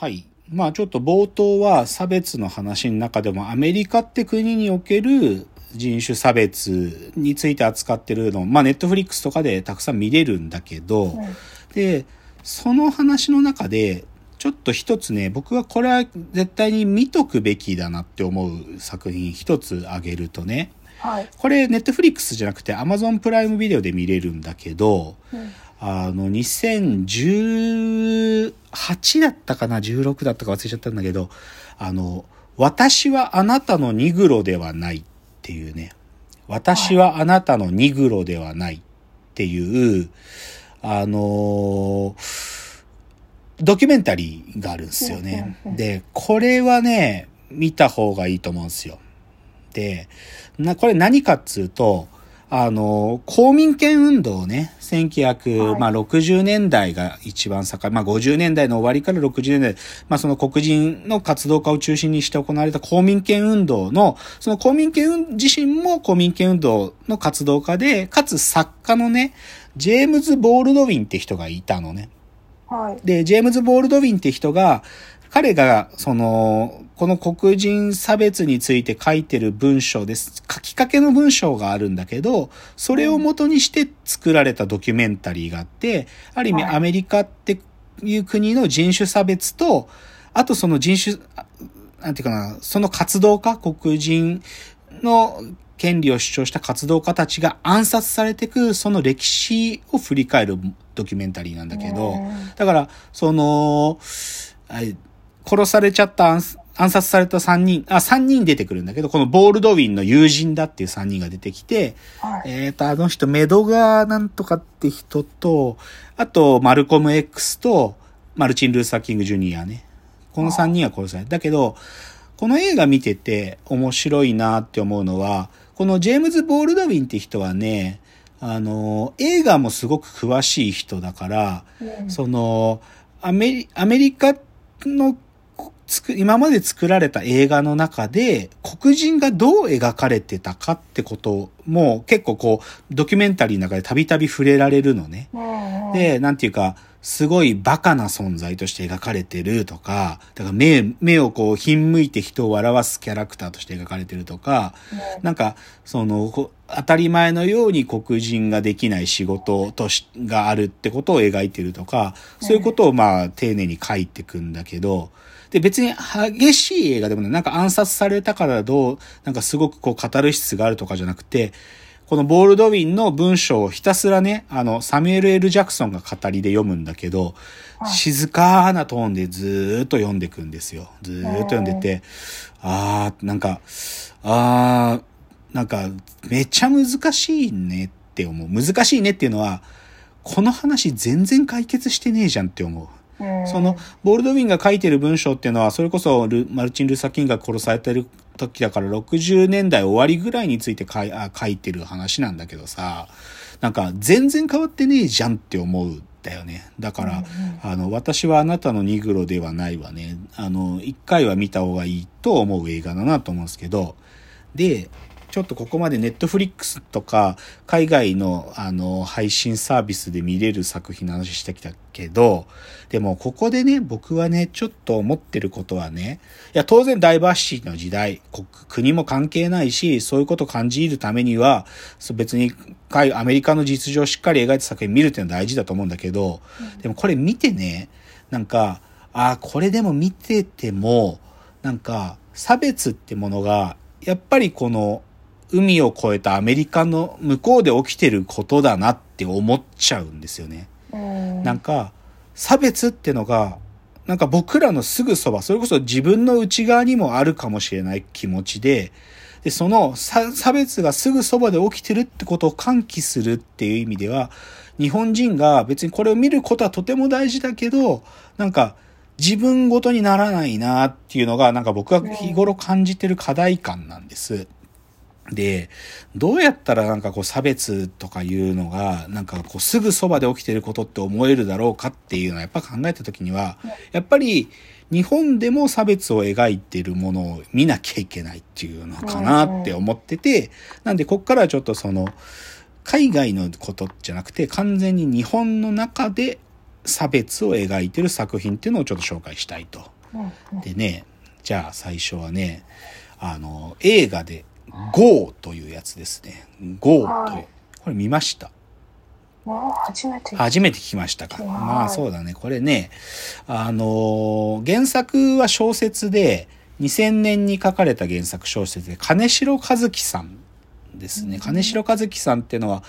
はい。まあちょっと冒頭は差別の話の中でもアメリカって国における人種差別について扱ってるの、まあネットフリックスとかでたくさん見れるんだけど、うんで、その話の中で、ちょっと一つね、僕はこれは絶対に見とくべきだなって思う作品一つ挙げるとね、はい。これネットフリックスじゃなくて Amazon プライムビデオで見れるんだけど、うんあの、2018だったかな ?16 だったか忘れちゃったんだけど、あの、私はあなたのニグロではないっていうね、私はあなたのニグロではないっていう、あのドキュメンタリーがあるんですよねで、これはね、見た方がいいと思うんですよ。で、な、これ何かっつうと、あの、公民権運動ね、1960、はいまあ、60年代が一番盛ん、まあ、50年代の終わりから60年代、まあ、その黒人の活動家を中心にして行われた公民権運動の、その公民権運自身も公民権運動の活動家で、かつ作家のね、ジェームズ・ボールドウィンって人がいたのね。はい。で、ジェームズ・ボールドウィンって人が、彼が、その、この黒人差別について書いてる文章です。書きかけの文章があるんだけど、それを元にして作られたドキュメンタリーがあって、ある意味はいアメリカっていう国の人種差別と、あとその人種、あなんていうかな、その活動家、黒人の権利を主張した活動家たちが暗殺されていく、その歴史を振り返るドキュメンタリーなんだけど、うんだから、その、あ殺されちゃった暗暗殺された3人、あ、3人出てくるんだけど、このボールドウィンの友人だっていう3人が出てきて、はい。えっ、と、あの人、メドガーなんとかって人と、あと、マルコム X と、マルチン・ルーサー・キング・ジュニアね。この3人は殺された。だけど、この映画見てて面白いなって思うのは、このジェームズ・ボールドウィンって人はね、あの、映画もすごく詳しい人だから、うんその、アメリ、アメリカのつく、今まで作られた映画の中で、黒人がどう描かれてたかってことも結構こう、ドキュメンタリーの中でたびたび触れられるのね。で、なんていうか、すごいバカな存在として描かれてるとか、だから目、目をこう、ひんむいて人を笑わすキャラクターとして描かれてるとか、なんか、その、こ当たり前のように黒人ができない仕事とし、があるってことを描いてるとか、そういうことをまあ、丁寧に書いてくんだけど、で、別に激しい映画でもね、なんか暗殺されたからどう、なんかすごくこう、カタルシスがあるとかじゃなくて、このボールドウィンの文章をひたすらね、あの、サミュエル・エル・ジャクソンが語りで読むんだけど、はい静かなトーンでずーっと読んでくんですよ。ずーっと読んでて、あー、なんか、あー、なんか、めっちゃ難しいねって思う。難しいねっていうのは、この話全然解決してねえじゃんって思う。うんその、ボールドウィンが書いてる文章っていうのは、それこそル、マルチン・ルーサー・キングが殺されてる時だから、60年代終わりぐらいについて書いあ書いてる話なんだけどさ、なんか、全然変わってねえじゃんって思うんだよね。だから、あの、私はあなたのニグロではないわね。あの、一回は見た方がいいと思う映画だなと思うんですけど、で、ちょっとここまでネットフリックスとか海外のあの配信サービスで見れる作品の話してきたけど、でもここでね、僕はね、ちょっと思ってることはね、いや当然ダイバーシティの時代、国も関係ないし、そういうことを感じるためには、別にアメリカの実情をしっかり描いた作品見るっていうのは大事だと思うんだけど、でもこれ見てね、なんか、ああ、これでも見てても、なんか、差別ってものが、やっぱりこの、海を越えたアメリカの向こうで起きてることだなって思っちゃうんですよね。うんなんか、差別ってのが、なんか僕らのすぐそば、それこそ自分の内側にもあるかもしれない気持ちで、で、その差差別がすぐそばで起きてるってことを喚起するっていう意味では、日本人が別にこれを見ることはとても大事だけど、なんか自分ごとにならないなっていうのが、なんか僕が日頃感じてる課題感なんです。で、どうやったらなんかこう差別とかいうのが、なんかこうすぐそばで起きてることって思えるだろうかっていうのはやっぱ考えたときには、やっぱり日本でも差別を描いてるものを見なきゃいけないっていうのかなって思ってて、なんでこっからはちょっとその、海外のことじゃなくて完全に日本の中で差別を描いてる作品っていうのをちょっと紹介したいと。でね、じゃあ最初はね、あの、映画で GO というやつですね。GO という。これ見ました初めて。初めて聞きましたか。まあそうだね。これね、あの、原作は小説で、2000年に書かれた原作小説で、金城和樹さんですね。金城和樹さんっていうのは、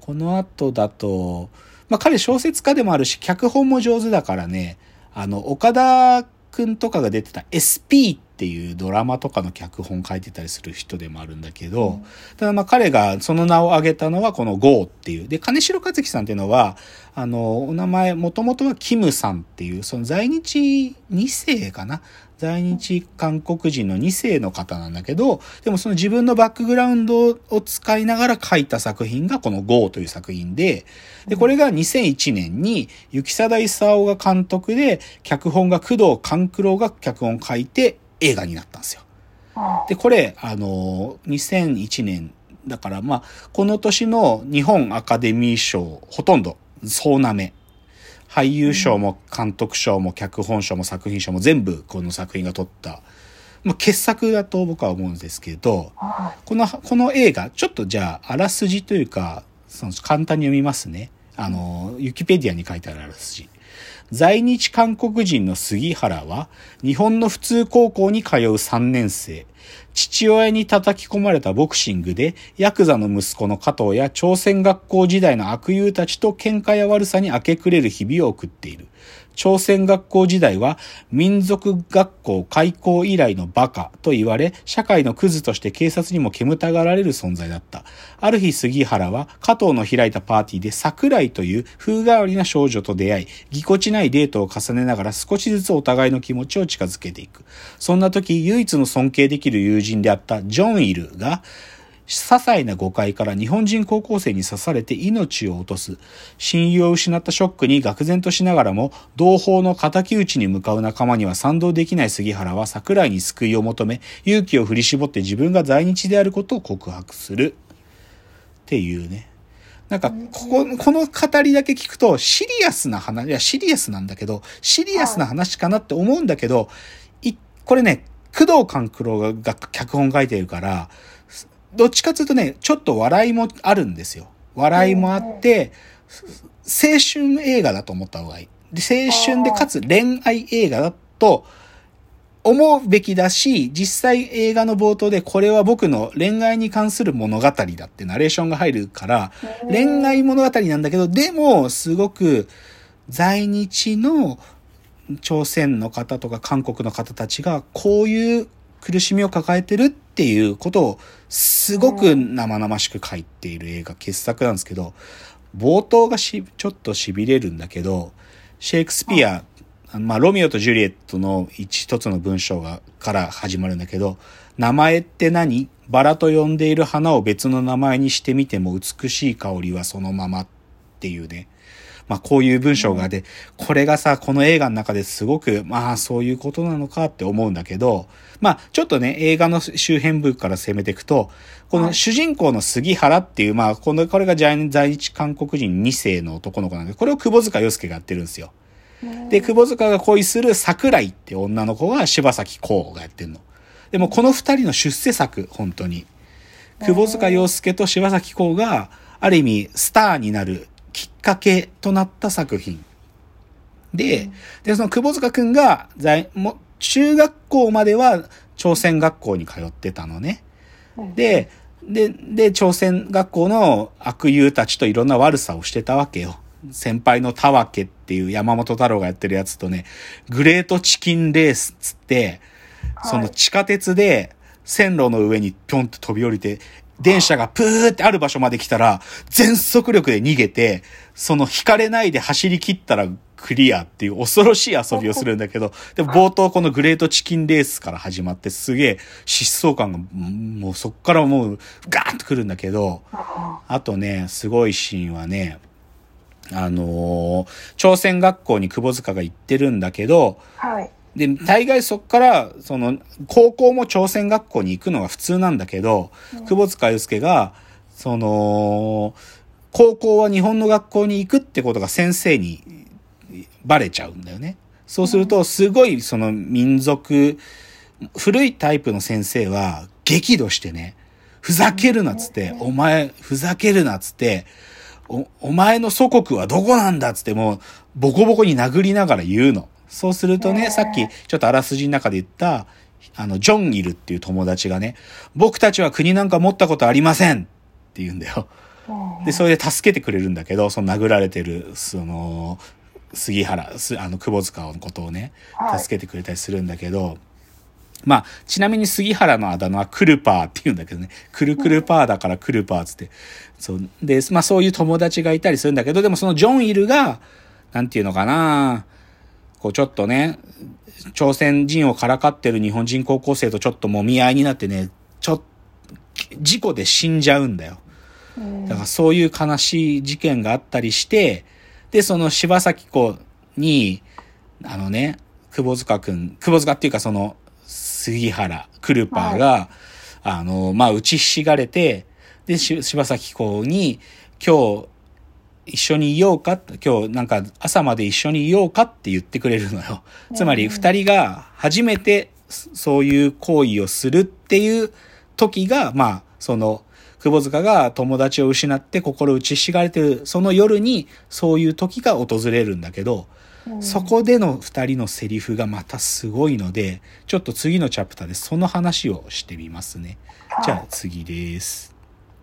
この後だと、まあ彼小説家でもあるし、脚本も上手だからね、あの、岡田くんとかが出てた SP っていうドラマとかの脚本書いてたりする人でもあるんだけど、ただまあ彼がその名を挙げたのはこの GO っていう。で、金城和樹さんっていうのは、あの、お名前、もともとはキムさんっていう、その在日2世かな在日韓国人の2世の方なんだけど、でもその自分のバックグラウンドを使いながら書いた作品がこの GO という作品で、で、これが2001年に雪貞勲が監督で、脚本が工藤官九郎が脚本書いて映画になったんですよ。で、これ、あの、2001年だから、まあ、この年の日本アカデミー賞、ほとんど、総なめ俳優賞も監督賞も脚本賞も作品賞も全部この作品が取った、まあ、傑作だと僕は思うんですけど、この、この映画、ちょっとじゃあ、あらすじというか、その簡単に読みますね。あの、ユキペディアに書いてあるあらすじ。在日韓国人の杉原は、日本の普通高校に通う3年生。父親に叩き込まれたボクシングで、ヤクザの息子の加藤や朝鮮学校時代の悪友たちと喧嘩や悪さに明け暮れる日々を送っている。朝鮮学校時代は民族学校開校以来のバカと言われ、社会のクズとして警察にも煙たがられる存在だった。ある日杉原は加藤の開いたパーティーで桜井という風変わりな少女と出会い、ぎこちないデートを重ねながら少しずつお互いの気持ちを近づけていく。そんな時唯一の尊敬できる友人であったジョンイルが、些細な誤解から日本人高校生に刺されて命を落とす。親友を失ったショックに愕然としながらも、同胞の仇討ちに向かう仲間には賛同できない杉原は桜井に救いを求め、勇気を振り絞って自分が在日であることを告白する。っていうね。なんか、ここ、この語りだけ聞くと、シリアスな話、いや、シリアスなんだけど、シリアスな話かなって思うんだけど、い、これね、工藤官九郎が脚本書いてるから、どっちかというとね、ちょっと笑いもあるんですよ。笑いもあって、青春映画だと思った方がいい。で青春でかつ恋愛映画だと思うべきだし、実際映画の冒頭でこれは僕の恋愛に関する物語だってナレーションが入るから、恋愛物語なんだけど、でもすごく在日の朝鮮の方とか韓国の方たちがこういう苦しみを抱えてるっていうことをすごく生々しく書いている映画傑作なんですけど、冒頭がし、ちょっと痺れるんだけど、シェイクスピア、まあ、ロミオとジュリエットの一つの文章が、から始まるんだけど、名前って何？バラと呼んでいる花を別の名前にしてみても美しい香りはそのままっていうね。まあこういう文章がで、これがさ、この映画の中ですごく、まあそういうことなのかって思うんだけど、まあちょっとね、映画の周辺部から攻めていくと、この主人公の杉原っていう、まあこの、これが在日韓国人2世の男の子なんで、これを久保塚洋介がやってるんですよ。で、久保塚が恋する桜井って女の子が柴咲コウがやってるの。でもこの二人の出世作、本当に。久保塚洋介と柴咲コウが、ある意味、スターになるきっかけとなった作品。で、で、その久保塚くんが、在、も、中学校までは朝鮮学校に通ってたのね。で、で、で、朝鮮学校の悪友たちといろんな悪さをしてたわけよ。先輩の田分っていう山本太郎がやってるやつとね、グレートチキンレースっつって、その地下鉄で線路の上にぴょんと飛び降りて、電車がプーってある場所まで来たら、全速力で逃げて、その引かれないで走り切ったらクリアっていう恐ろしい遊びをするんだけど、でも冒頭このグレートチキンレースから始まってすげえ疾走感が、もうそっからもうガーンと来るんだけど、あとね、すごいシーンはね、あのー、朝鮮学校に窪塚が行ってるんだけど、はい。で、大概そっから、その、高校も朝鮮学校に行くのが普通なんだけど、うん、久保塚祐介が、その、高校は日本の学校に行くってことが先生にバレちゃうんだよね。そうすると、すごいその民族、古いタイプの先生は激怒してね、ふざけるなっつって、お前、ふざけるなっつって、お、お前の祖国はどこなんだっつってもう、ボコボコに殴りながら言うの。そうするとね、さっきちょっとあらすじの中で言った、あの、ジョンいるっていう友達がね、僕たちは国なんか持ったことありませんって言うんだよ。で、それで助けてくれるんだけど、その殴られてる、その、杉原、あの、窪塚のことをね、助けてくれたりするんだけど、まあ、ちなみに杉原のあだ名はクルパーって言うんだけどね、クルクルパーだからクルパーつって。そう。で、まあそういう友達がいたりするんだけど、でもそのジョンイルが、なんていうのかなこうちょっとね、朝鮮人をからかってる日本人高校生とちょっともみ合いになってね、ちょっと、事故で死んじゃうんだよ。だからそういう悲しい事件があったりして、で、その柴咲コに、あのね、窪塚くん、窪塚っていうかその、杉原、クルパーが、はい、あの、まあ、打ちひしがれて、で、柴咲コに、今日、一緒にいようか今日なんか朝まで一緒にいようかって言ってくれるのよ。つまり二人が初めてそういう行為をするっていう時が、まあ、その、窪塚が友達を失って心打ちひしがれてる、その夜にそういう時が訪れるんだけど、そこでの二人のセリフがまたすごいので、ちょっと次のチャプターでその話をしてみますね。じゃあ次です。